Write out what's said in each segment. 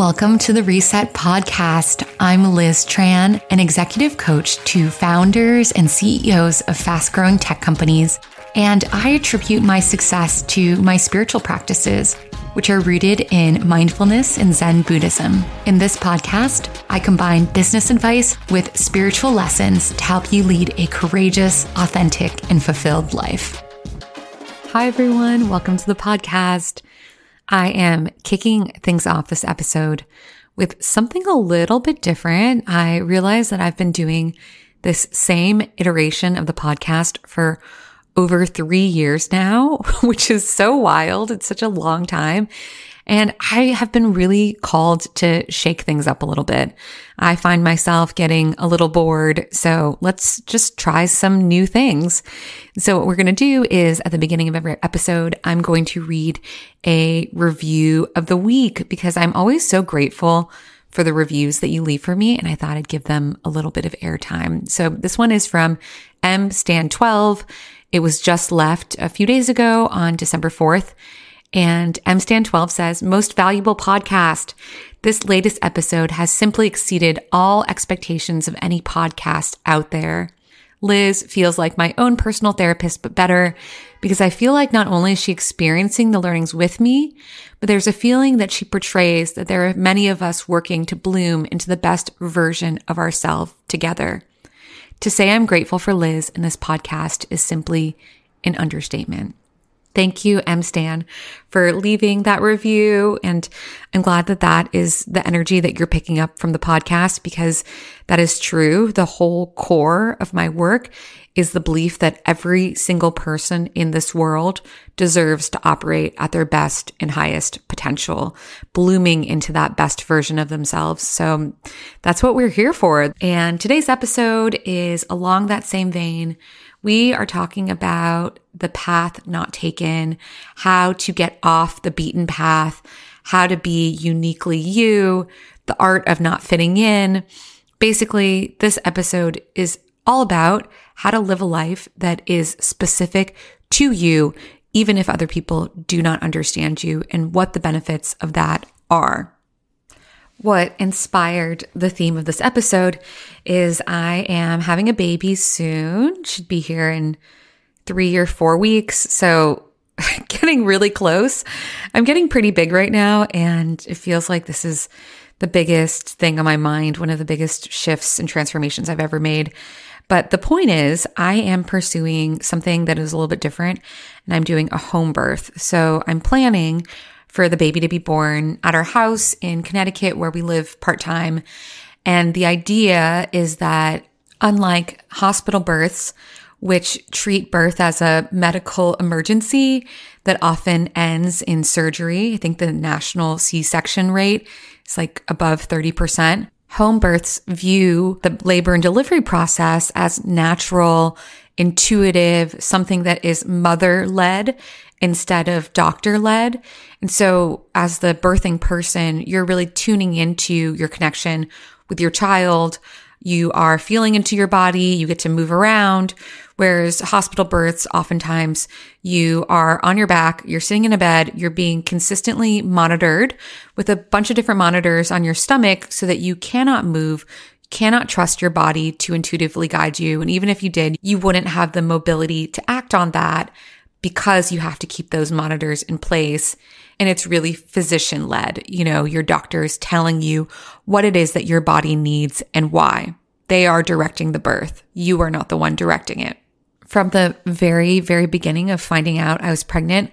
Welcome to the Reset Podcast. I'm Liz Tran, an executive coach to founders and CEOs of fast growing tech companies. And I attribute my success to my spiritual practices, which are rooted in mindfulness and Zen Buddhism. In this podcast, I combine business advice with spiritual lessons to help you lead a courageous, authentic, and fulfilled life. Hi, everyone. Welcome to the podcast. I am kicking things off this episode with something a little bit different. I realize that I've been doing this same iteration of the podcast for over three years now, which is so wild. It's such a long time. And I have been really called to shake things up a little bit. I find myself getting a little bored. So let's just try some new things. So what we're going to do is at the beginning of every episode, I'm going to read a review of the week because I'm always so grateful for the reviews that you leave for me. And I thought I'd give them a little bit of airtime. So this one is from M Stan 12. It was just left a few days ago on December 4th. And MStan12 says, most valuable podcast. This latest episode has simply exceeded all expectations of any podcast out there. Liz feels like my own personal therapist, but better because I feel like not only is she experiencing the learnings with me, but there's a feeling that she portrays that there are many of us working to bloom into the best version of ourselves together. To say I'm grateful for Liz in this podcast is simply an understatement. Thank you, M Stan, for leaving that review. And I'm glad that that is the energy that you're picking up from the podcast because that is true. The whole core of my work is the belief that every single person in this world deserves to operate at their best and highest potential, blooming into that best version of themselves. So that's what we're here for. And today's episode is along that same vein we are talking about the path not taken, how to get off the beaten path, how to be uniquely you, the art of not fitting in. Basically, this episode is all about how to live a life that is specific to you, even if other people do not understand you and what the benefits of that are. What inspired the theme of this episode is I am having a baby soon, should be here in three or four weeks. So getting really close. I'm getting pretty big right now, and it feels like this is the biggest thing on my mind, one of the biggest shifts and transformations I've ever made. But the point is, I am pursuing something that is a little bit different, and I'm doing a home birth. So I'm planning for the baby to be born at our house in Connecticut where we live part time. And the idea is that unlike hospital births, which treat birth as a medical emergency that often ends in surgery. I think the national C-section rate is like above 30%. Home births view the labor and delivery process as natural, intuitive, something that is mother led instead of doctor led. And so as the birthing person, you're really tuning into your connection with your child. You are feeling into your body. You get to move around. Whereas hospital births, oftentimes you are on your back, you're sitting in a bed, you're being consistently monitored with a bunch of different monitors on your stomach so that you cannot move cannot trust your body to intuitively guide you. And even if you did, you wouldn't have the mobility to act on that because you have to keep those monitors in place. And it's really physician led. You know, your doctor is telling you what it is that your body needs and why. They are directing the birth. You are not the one directing it. From the very, very beginning of finding out I was pregnant,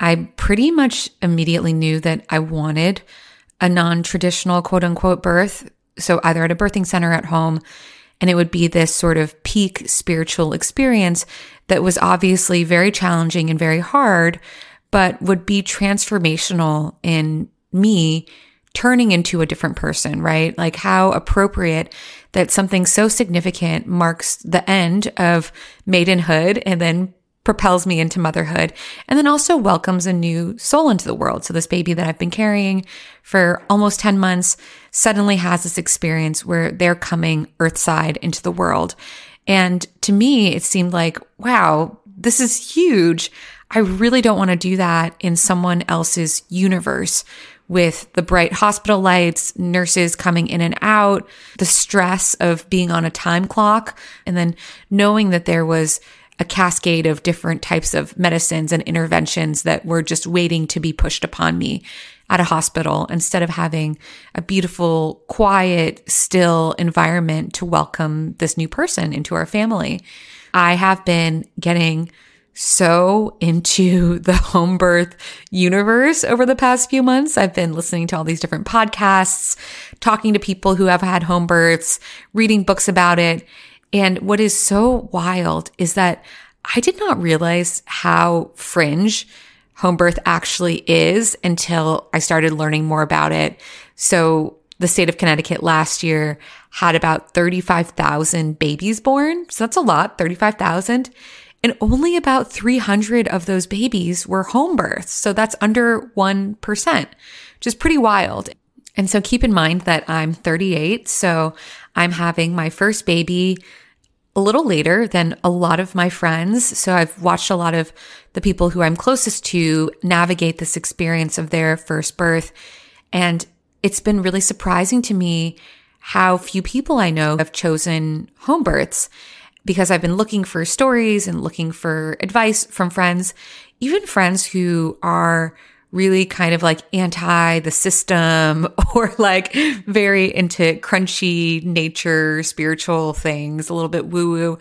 I pretty much immediately knew that I wanted a non traditional quote unquote birth. So either at a birthing center at home, and it would be this sort of peak spiritual experience that was obviously very challenging and very hard, but would be transformational in me turning into a different person, right? Like how appropriate that something so significant marks the end of maidenhood and then propels me into motherhood and then also welcomes a new soul into the world. So this baby that I've been carrying for almost 10 months suddenly has this experience where they're coming earthside into the world. And to me, it seemed like, wow, this is huge. I really don't want to do that in someone else's universe with the bright hospital lights, nurses coming in and out, the stress of being on a time clock, and then knowing that there was a cascade of different types of medicines and interventions that were just waiting to be pushed upon me at a hospital instead of having a beautiful, quiet, still environment to welcome this new person into our family. I have been getting so into the home birth universe over the past few months. I've been listening to all these different podcasts, talking to people who have had home births, reading books about it. And what is so wild is that I did not realize how fringe home birth actually is until I started learning more about it. So the state of Connecticut last year had about 35,000 babies born. So that's a lot, 35,000. And only about 300 of those babies were home births. So that's under 1%, which is pretty wild. And so keep in mind that I'm 38. So I'm having my first baby a little later than a lot of my friends. So I've watched a lot of the people who I'm closest to navigate this experience of their first birth. And it's been really surprising to me how few people I know have chosen home births because I've been looking for stories and looking for advice from friends, even friends who are really kind of like anti the system or like very into crunchy nature, spiritual things, a little bit woo woo.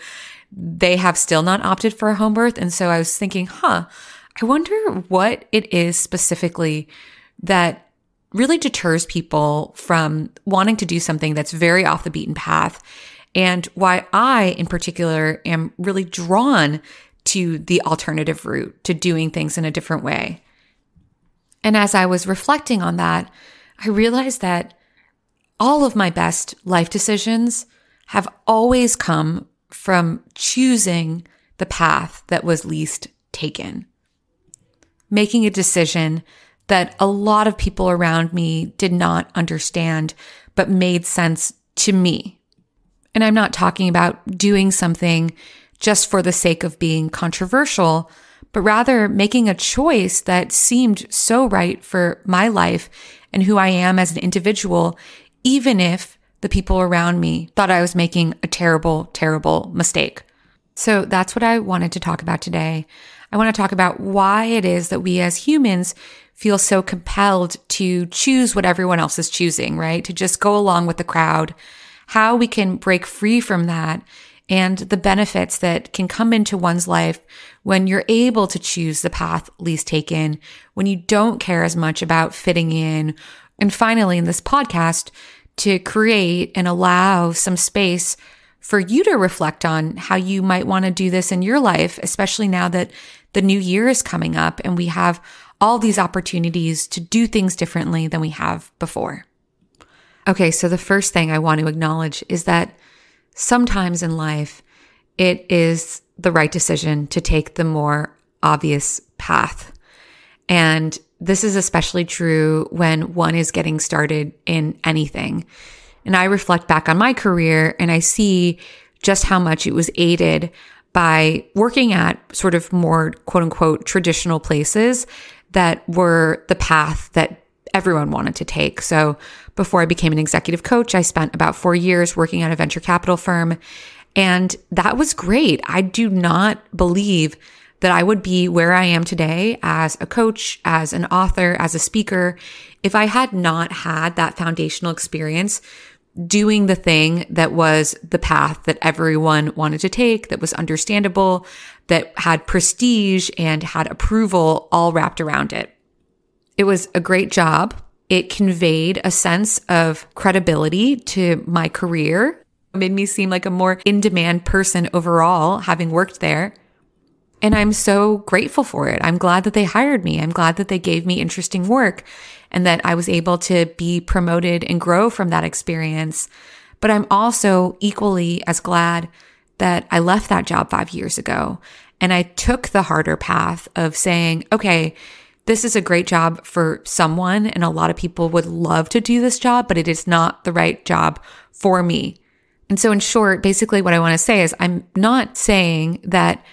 They have still not opted for a home birth. And so I was thinking, huh, I wonder what it is specifically that really deters people from wanting to do something that's very off the beaten path and why I, in particular, am really drawn to the alternative route to doing things in a different way. And as I was reflecting on that, I realized that all of my best life decisions have always come from choosing the path that was least taken. Making a decision that a lot of people around me did not understand, but made sense to me. And I'm not talking about doing something just for the sake of being controversial, but rather making a choice that seemed so right for my life and who I am as an individual, even if the people around me thought I was making a terrible, terrible mistake. So that's what I wanted to talk about today. I want to talk about why it is that we as humans feel so compelled to choose what everyone else is choosing, right? To just go along with the crowd how we can break free from that and the benefits that can come into one's life when you're able to choose the path least taken, when you don't care as much about fitting in. And finally, in this podcast, to create and allow some space for you to reflect on how you might want to do this in your life, especially now that the new year is coming up and we have all these opportunities to do things differently than we have before. Okay, so the first thing I want to acknowledge is that sometimes in life, it is the right decision to take the more obvious path. And this is especially true when one is getting started in anything. And I reflect back on my career and I see just how much it was aided by working at sort of more quote unquote traditional places that were the path that everyone wanted to take. So before I became an executive coach, I spent about four years working at a venture capital firm. And that was great. I do not believe that I would be where I am today as a coach, as an author, as a speaker, if I had not had that foundational experience doing the thing that was the path that everyone wanted to take, that was understandable, that had prestige and had approval all wrapped around it. It was a great job. It conveyed a sense of credibility to my career. It made me seem like a more in demand person overall, having worked there. And I'm so grateful for it. I'm glad that they hired me. I'm glad that they gave me interesting work and that I was able to be promoted and grow from that experience. But I'm also equally as glad that I left that job five years ago and I took the harder path of saying, okay, this is a great job for someone, and a lot of people would love to do this job, but it is not the right job for me. And so, in short, basically, what I want to say is I'm not saying that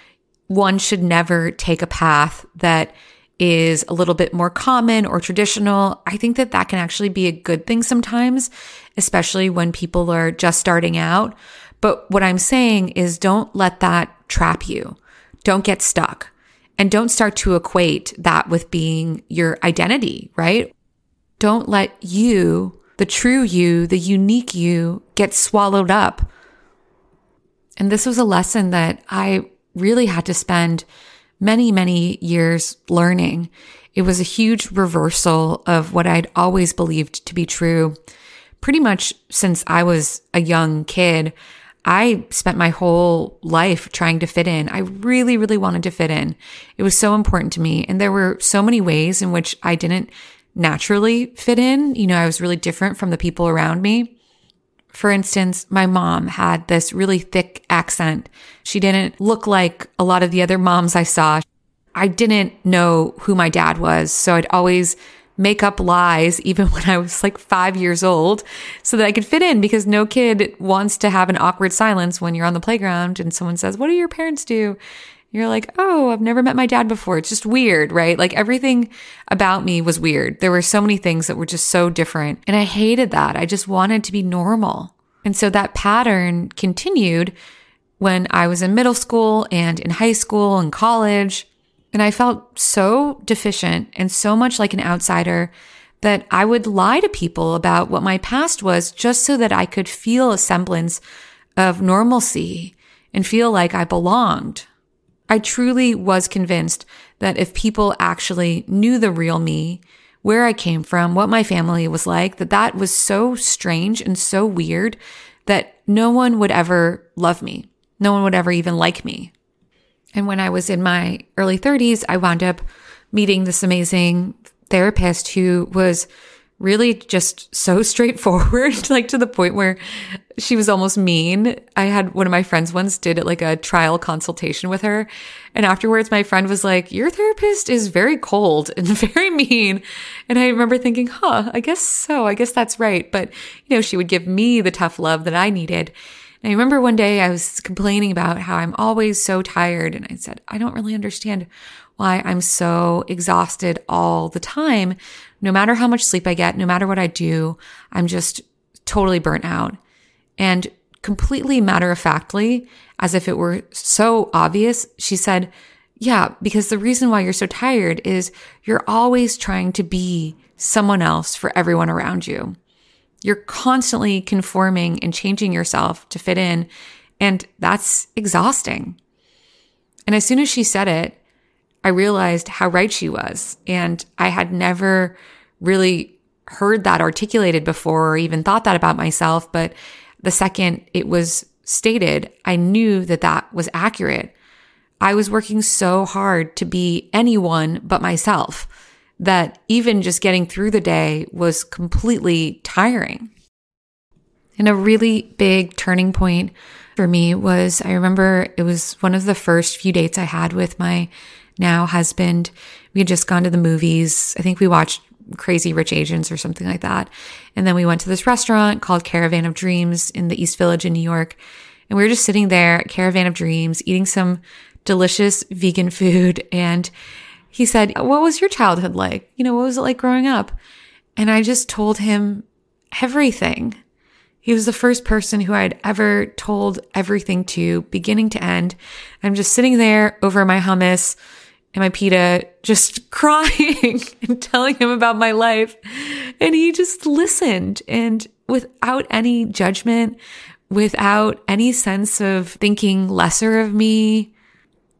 one should never take a path that is a little bit more common or traditional, I think that that can actually be a good thing sometimes, especially when people are just starting out. But what I'm saying is don't let that trap you. Don't get stuck and don't start to equate that with being your identity, right? Don't let you, the true you, the unique you get swallowed up. And this was a lesson that I really had to spend many, many years learning. It was a huge reversal of what I'd always believed to be true. Pretty much since I was a young kid, I spent my whole life trying to fit in. I really, really wanted to fit in. It was so important to me. And there were so many ways in which I didn't naturally fit in. You know, I was really different from the people around me. For instance, my mom had this really thick accent. She didn't look like a lot of the other moms I saw. I didn't know who my dad was. So I'd always make up lies even when I was like five years old so that I could fit in because no kid wants to have an awkward silence when you're on the playground and someone says, What do your parents do? You're like, oh, I've never met my dad before. It's just weird, right? Like everything about me was weird. There were so many things that were just so different. And I hated that. I just wanted to be normal. And so that pattern continued when I was in middle school and in high school and college. And I felt so deficient and so much like an outsider that I would lie to people about what my past was just so that I could feel a semblance of normalcy and feel like I belonged. I truly was convinced that if people actually knew the real me, where I came from, what my family was like, that that was so strange and so weird that no one would ever love me. No one would ever even like me. And when I was in my early 30s, I wound up meeting this amazing therapist who was really just so straightforward, like to the point where she was almost mean. I had one of my friends once did like a trial consultation with her. And afterwards, my friend was like, Your therapist is very cold and very mean. And I remember thinking, Huh, I guess so. I guess that's right. But, you know, she would give me the tough love that I needed. And I remember one day I was complaining about how I'm always so tired. And I said, I don't really understand why I'm so exhausted all the time. No matter how much sleep I get, no matter what I do, I'm just totally burnt out. And completely matter of factly, as if it were so obvious, she said, Yeah, because the reason why you're so tired is you're always trying to be someone else for everyone around you. You're constantly conforming and changing yourself to fit in. And that's exhausting. And as soon as she said it, I realized how right she was. And I had never really heard that articulated before or even thought that about myself. But the second it was stated, I knew that that was accurate. I was working so hard to be anyone but myself that even just getting through the day was completely tiring. And a really big turning point for me was I remember it was one of the first few dates I had with my now husband. We had just gone to the movies. I think we watched Crazy Rich Asians or something like that. And then we went to this restaurant called Caravan of Dreams in the East Village in New York. And we were just sitting there Caravan of Dreams eating some delicious vegan food. And he said, What was your childhood like? You know, what was it like growing up? And I just told him everything. He was the first person who I'd ever told everything to, beginning to end. I'm just sitting there over my hummus and my pita, just crying and telling him about my life. And he just listened and without any judgment, without any sense of thinking lesser of me.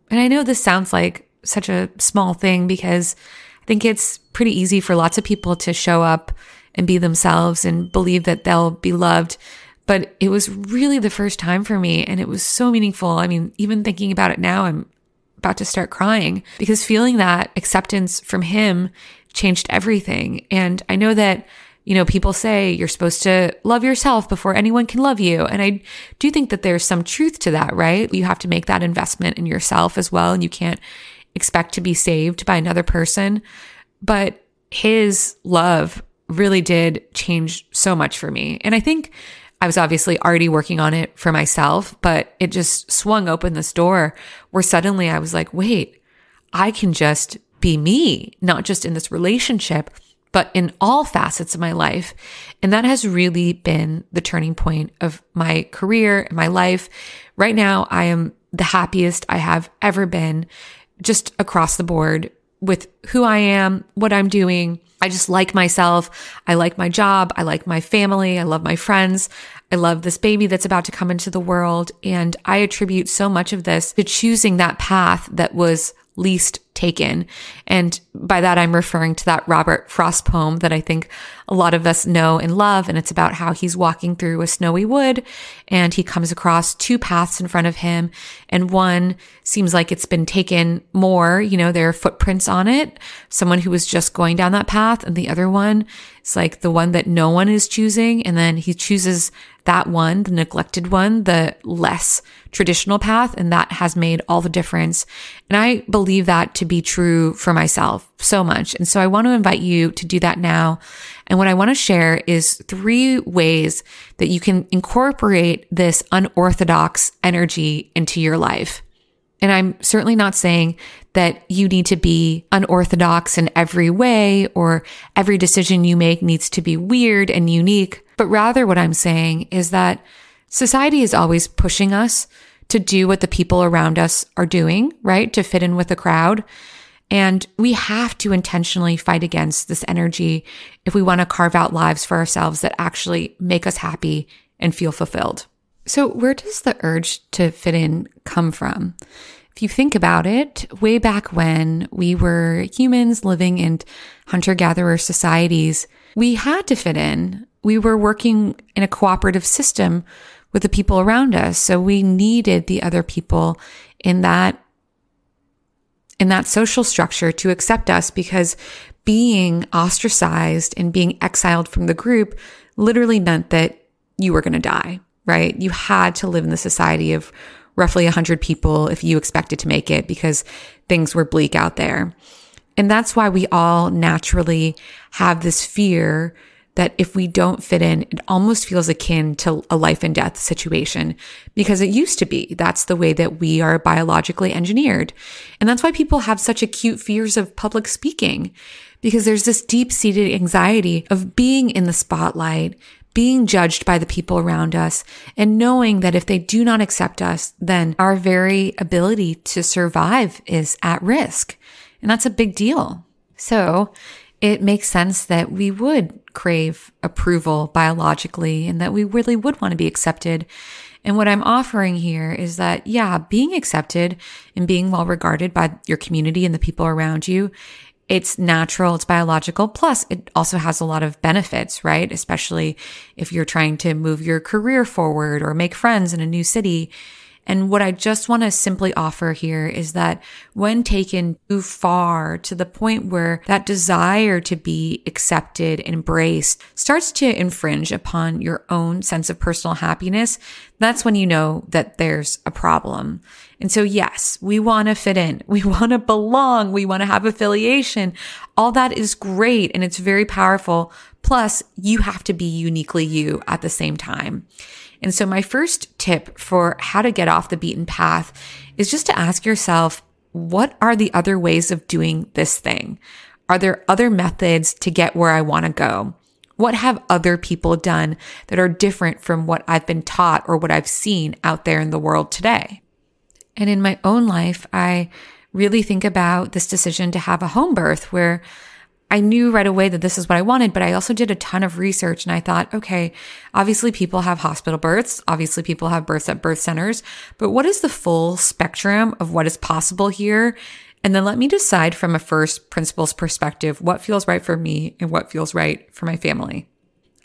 And I know this sounds like such a small thing because I think it's pretty easy for lots of people to show up and be themselves and believe that they'll be loved. But it was really the first time for me and it was so meaningful. I mean, even thinking about it now, I'm about to start crying because feeling that acceptance from him changed everything. And I know that, you know, people say you're supposed to love yourself before anyone can love you. And I do think that there's some truth to that, right? You have to make that investment in yourself as well. And you can't expect to be saved by another person. But his love really did change so much for me. And I think I was obviously already working on it for myself, but it just swung open this door where suddenly I was like, wait, I can just be me, not just in this relationship, but in all facets of my life. And that has really been the turning point of my career and my life. Right now, I am the happiest I have ever been just across the board with who I am, what I'm doing. I just like myself. I like my job. I like my family. I love my friends. I love this baby that's about to come into the world. And I attribute so much of this to choosing that path that was least taken. And by that, I'm referring to that Robert Frost poem that I think a lot of us know and love. And it's about how he's walking through a snowy wood and he comes across two paths in front of him. And one seems like it's been taken more, you know, there are footprints on it, someone who was just going down that path. And the other one is like the one that no one is choosing. And then he chooses that one, the neglected one, the less traditional path. And that has made all the difference. And I believe that to be true for myself so much. And so I want to invite you to do that now. And what I want to share is three ways that you can incorporate this unorthodox energy into your life. And I'm certainly not saying that you need to be unorthodox in every way or every decision you make needs to be weird and unique. But rather what I'm saying is that society is always pushing us to do what the people around us are doing, right? To fit in with the crowd. And we have to intentionally fight against this energy if we want to carve out lives for ourselves that actually make us happy and feel fulfilled. So where does the urge to fit in come from? If you think about it, way back when we were humans living in hunter gatherer societies, we had to fit in we were working in a cooperative system with the people around us. So we needed the other people in that in that social structure to accept us because being ostracized and being exiled from the group literally meant that you were going to die, right? You had to live in the society of roughly 100 people if you expected to make it because things were bleak out there. And that's why we all naturally have this fear that if we don't fit in, it almost feels akin to a life and death situation because it used to be. That's the way that we are biologically engineered. And that's why people have such acute fears of public speaking because there's this deep seated anxiety of being in the spotlight, being judged by the people around us and knowing that if they do not accept us, then our very ability to survive is at risk. And that's a big deal. So it makes sense that we would crave approval biologically and that we really would want to be accepted. And what I'm offering here is that, yeah, being accepted and being well regarded by your community and the people around you, it's natural, it's biological. Plus, it also has a lot of benefits, right? Especially if you're trying to move your career forward or make friends in a new city. And what I just want to simply offer here is that when taken too far to the point where that desire to be accepted and embraced starts to infringe upon your own sense of personal happiness, that's when you know that there's a problem. And so, yes, we want to fit in. We want to belong. We want to have affiliation. All that is great and it's very powerful. Plus, you have to be uniquely you at the same time. And so my first tip for how to get off the beaten path is just to ask yourself, what are the other ways of doing this thing? Are there other methods to get where I want to go? What have other people done that are different from what I've been taught or what I've seen out there in the world today? And in my own life, I really think about this decision to have a home birth where I knew right away that this is what I wanted, but I also did a ton of research and I thought, okay, obviously people have hospital births. Obviously people have births at birth centers, but what is the full spectrum of what is possible here? And then let me decide from a first principles perspective, what feels right for me and what feels right for my family.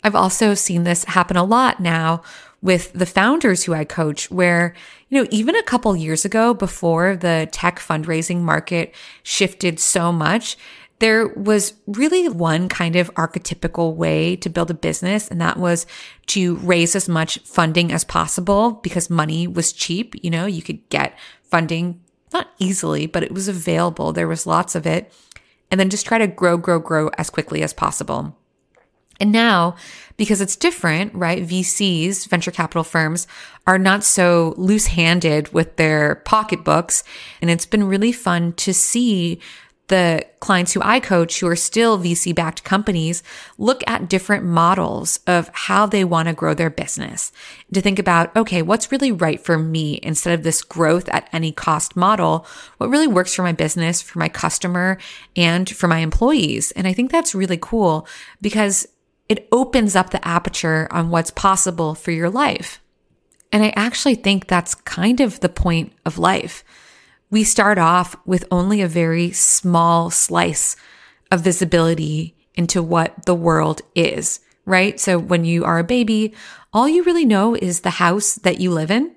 I've also seen this happen a lot now with the founders who I coach, where, you know, even a couple years ago, before the tech fundraising market shifted so much, there was really one kind of archetypical way to build a business, and that was to raise as much funding as possible because money was cheap. You know, you could get funding not easily, but it was available. There was lots of it. And then just try to grow, grow, grow as quickly as possible. And now, because it's different, right? VCs, venture capital firms, are not so loose handed with their pocketbooks. And it's been really fun to see the clients who I coach who are still VC backed companies look at different models of how they want to grow their business to think about, okay, what's really right for me instead of this growth at any cost model? What really works for my business, for my customer and for my employees? And I think that's really cool because it opens up the aperture on what's possible for your life. And I actually think that's kind of the point of life we start off with only a very small slice of visibility into what the world is, right? So when you are a baby, all you really know is the house that you live in.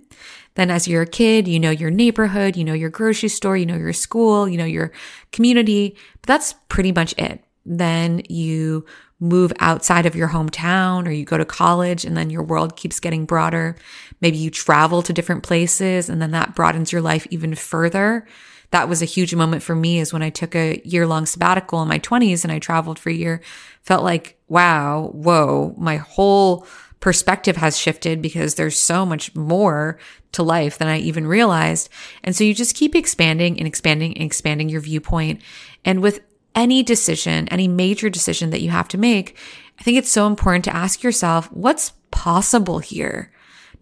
Then as you're a kid, you know your neighborhood, you know your grocery store, you know your school, you know your community, but that's pretty much it. Then you move outside of your hometown or you go to college and then your world keeps getting broader. Maybe you travel to different places and then that broadens your life even further. That was a huge moment for me is when I took a year long sabbatical in my 20s and I traveled for a year. Felt like, wow, whoa, my whole perspective has shifted because there's so much more to life than I even realized. And so you just keep expanding and expanding and expanding your viewpoint. And with any decision, any major decision that you have to make, I think it's so important to ask yourself, what's possible here?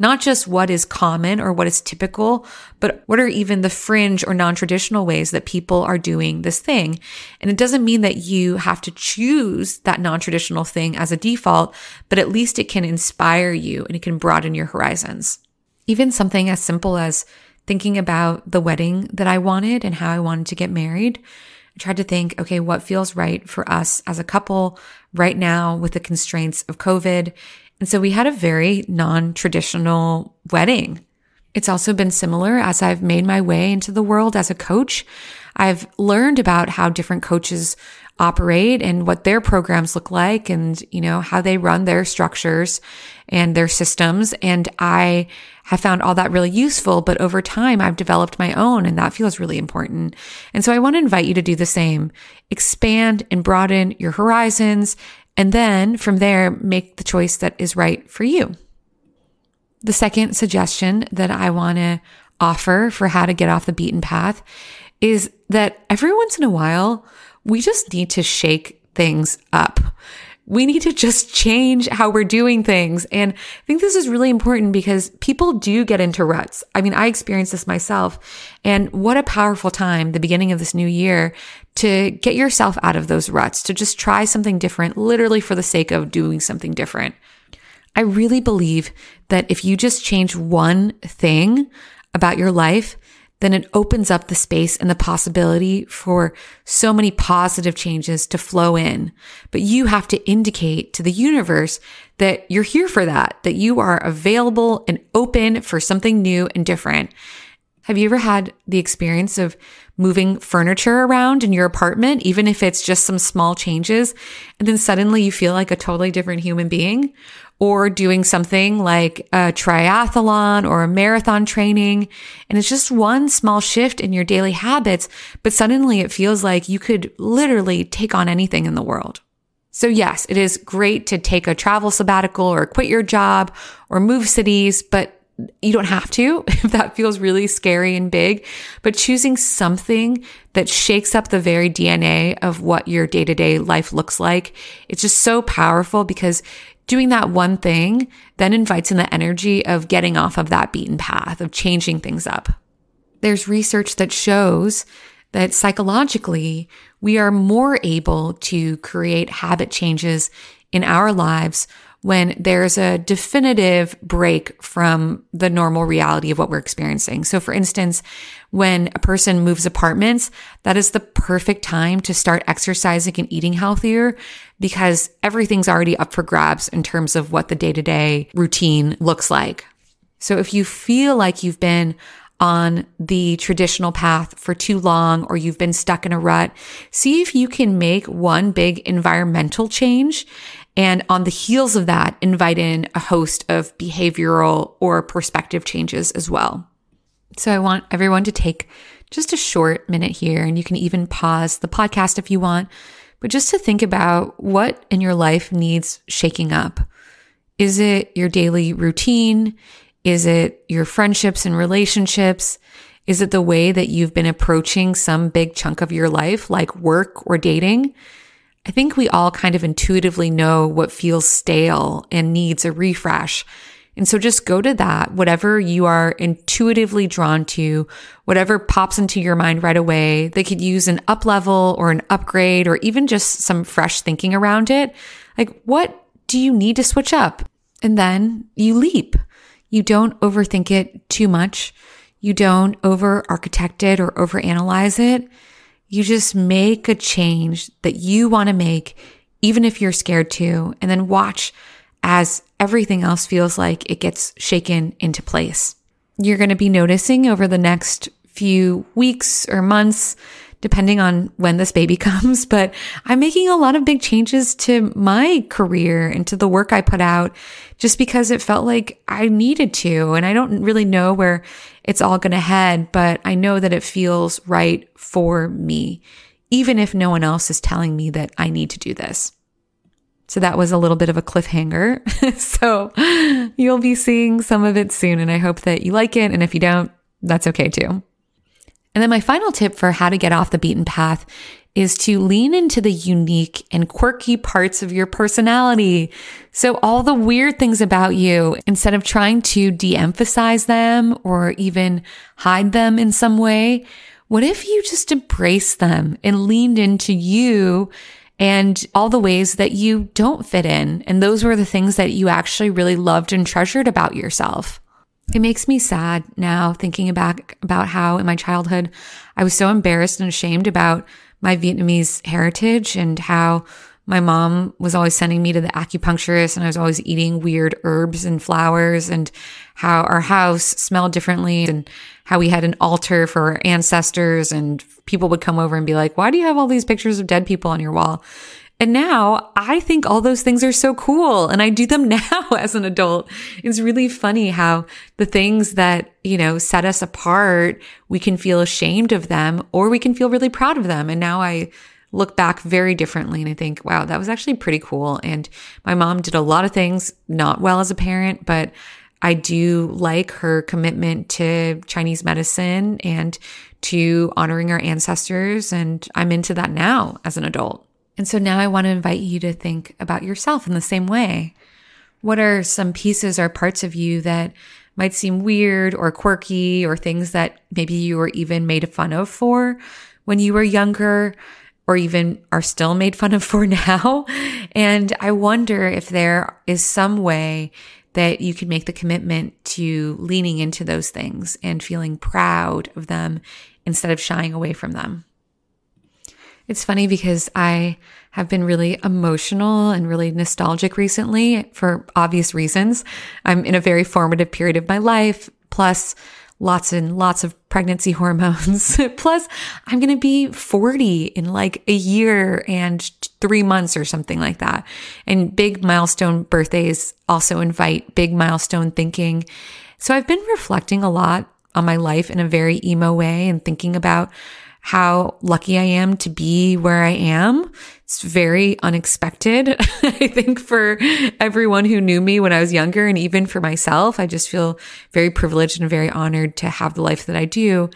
Not just what is common or what is typical, but what are even the fringe or non-traditional ways that people are doing this thing? And it doesn't mean that you have to choose that non-traditional thing as a default, but at least it can inspire you and it can broaden your horizons. Even something as simple as thinking about the wedding that I wanted and how I wanted to get married I tried to think, okay, what feels right for us as a couple right now with the constraints of COVID. And so we had a very non traditional wedding. It's also been similar as I've made my way into the world as a coach. I've learned about how different coaches operate and what their programs look like and, you know, how they run their structures and their systems. And I have found all that really useful, but over time I've developed my own and that feels really important. And so I want to invite you to do the same. Expand and broaden your horizons. And then from there, make the choice that is right for you. The second suggestion that I want to offer for how to get off the beaten path is that every once in a while, we just need to shake things up. We need to just change how we're doing things. And I think this is really important because people do get into ruts. I mean, I experienced this myself. And what a powerful time, the beginning of this new year, to get yourself out of those ruts, to just try something different, literally for the sake of doing something different. I really believe that if you just change one thing about your life, then it opens up the space and the possibility for so many positive changes to flow in. But you have to indicate to the universe that you're here for that, that you are available and open for something new and different. Have you ever had the experience of moving furniture around in your apartment, even if it's just some small changes, and then suddenly you feel like a totally different human being? Or doing something like a triathlon or a marathon training. And it's just one small shift in your daily habits, but suddenly it feels like you could literally take on anything in the world. So yes, it is great to take a travel sabbatical or quit your job or move cities, but you don't have to if that feels really scary and big, but choosing something that shakes up the very DNA of what your day to day life looks like. It's just so powerful because doing that one thing then invites in the energy of getting off of that beaten path, of changing things up. There's research that shows that psychologically, we are more able to create habit changes in our lives when there's a definitive break from the normal reality of what we're experiencing. So for instance, when a person moves apartments, that is the perfect time to start exercising and eating healthier because everything's already up for grabs in terms of what the day to day routine looks like. So if you feel like you've been on the traditional path for too long or you've been stuck in a rut, see if you can make one big environmental change and on the heels of that, invite in a host of behavioral or perspective changes as well. So I want everyone to take just a short minute here, and you can even pause the podcast if you want, but just to think about what in your life needs shaking up. Is it your daily routine? Is it your friendships and relationships? Is it the way that you've been approaching some big chunk of your life, like work or dating? I think we all kind of intuitively know what feels stale and needs a refresh. And so just go to that, whatever you are intuitively drawn to, whatever pops into your mind right away. They could use an up level or an upgrade or even just some fresh thinking around it. Like, what do you need to switch up? And then you leap. You don't overthink it too much. You don't over architect it or over analyze it. You just make a change that you want to make, even if you're scared to, and then watch as everything else feels like it gets shaken into place. You're going to be noticing over the next few weeks or months, depending on when this baby comes, but I'm making a lot of big changes to my career and to the work I put out just because it felt like I needed to. And I don't really know where it's all going to head, but I know that it feels right for me, even if no one else is telling me that I need to do this. So that was a little bit of a cliffhanger. so you'll be seeing some of it soon. And I hope that you like it. And if you don't, that's okay too. And then my final tip for how to get off the beaten path is to lean into the unique and quirky parts of your personality. So all the weird things about you, instead of trying to de-emphasize them or even hide them in some way, what if you just embrace them and leaned into you and all the ways that you don't fit in. And those were the things that you actually really loved and treasured about yourself. It makes me sad now thinking back about how in my childhood, I was so embarrassed and ashamed about my Vietnamese heritage and how my mom was always sending me to the acupuncturist and I was always eating weird herbs and flowers and how our house smelled differently and how we had an altar for our ancestors and people would come over and be like, why do you have all these pictures of dead people on your wall? And now I think all those things are so cool and I do them now as an adult. It's really funny how the things that, you know, set us apart, we can feel ashamed of them or we can feel really proud of them. And now I look back very differently and I think, wow, that was actually pretty cool. And my mom did a lot of things not well as a parent, but I do like her commitment to Chinese medicine and to honoring our ancestors. And I'm into that now as an adult. And so now I want to invite you to think about yourself in the same way. What are some pieces or parts of you that might seem weird or quirky or things that maybe you were even made fun of for when you were younger or even are still made fun of for now? And I wonder if there is some way that you can make the commitment to leaning into those things and feeling proud of them instead of shying away from them. It's funny because I have been really emotional and really nostalgic recently for obvious reasons. I'm in a very formative period of my life. Plus, lots and lots of pregnancy hormones. Plus, I'm going to be 40 in like a year and three months or something like that. And big milestone birthdays also invite big milestone thinking. So I've been reflecting a lot on my life in a very emo way and thinking about how lucky I am to be where I am. It's very unexpected. I think for everyone who knew me when I was younger and even for myself, I just feel very privileged and very honored to have the life that I do.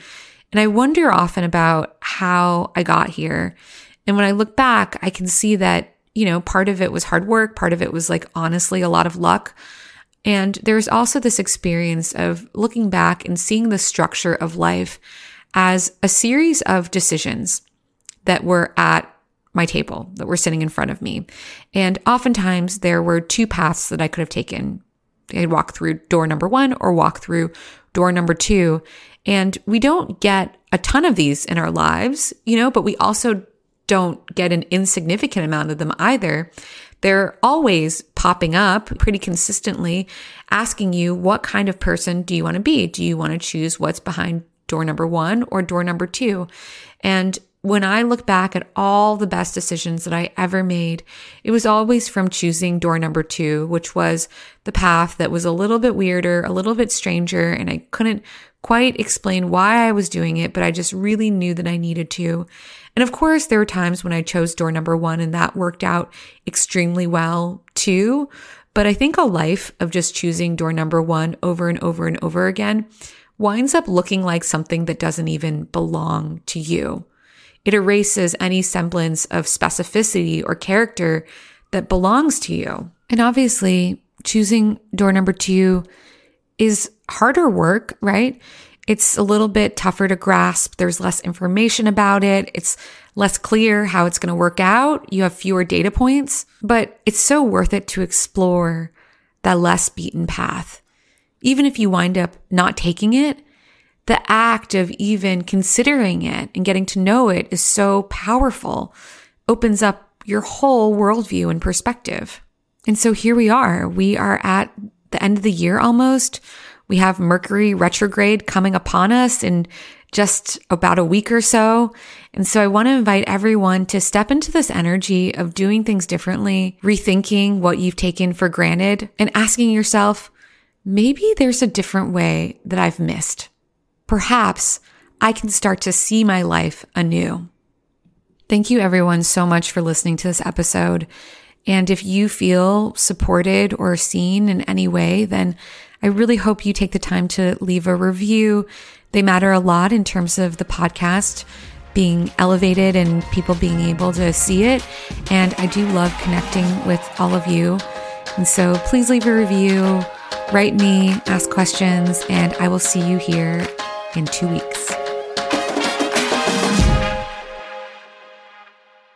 And I wonder often about how I got here. And when I look back, I can see that, you know, part of it was hard work. Part of it was like honestly a lot of luck. And there's also this experience of looking back and seeing the structure of life as a series of decisions that were at my table, that were sitting in front of me. And oftentimes there were two paths that I could have taken. I'd walk through door number one or walk through door number two. And we don't get a ton of these in our lives, you know, but we also don't get an insignificant amount of them either. They're always popping up pretty consistently, asking you, what kind of person do you want to be? Do you want to choose what's behind door number one or door number two. And when I look back at all the best decisions that I ever made, it was always from choosing door number two, which was the path that was a little bit weirder, a little bit stranger, and I couldn't quite explain why I was doing it, but I just really knew that I needed to. And of course, there were times when I chose door number one and that worked out extremely well too. But I think a life of just choosing door number one over and over and over again winds up looking like something that doesn't even belong to you. It erases any semblance of specificity or character that belongs to you. And obviously, choosing door number two is harder work, right? It's a little bit tougher to grasp. There's less information about it. It's less clear how it's going to work out. You have fewer data points, but it's so worth it to explore that less beaten path. Even if you wind up not taking it, the act of even considering it and getting to know it is so powerful, opens up your whole worldview and perspective. And so here we are. We are at the end of the year almost. We have Mercury retrograde coming upon us in just about a week or so. And so I want to invite everyone to step into this energy of doing things differently, rethinking what you've taken for granted and asking yourself, maybe there's a different way that I've missed. Perhaps I can start to see my life anew. Thank you everyone so much for listening to this episode. And if you feel supported or seen in any way, then I really hope you take the time to leave a review. They matter a lot in terms of the podcast being elevated and people being able to see it. And I do love connecting with all of you. And so please leave a review, write me, ask questions, and I will see you here in two weeks.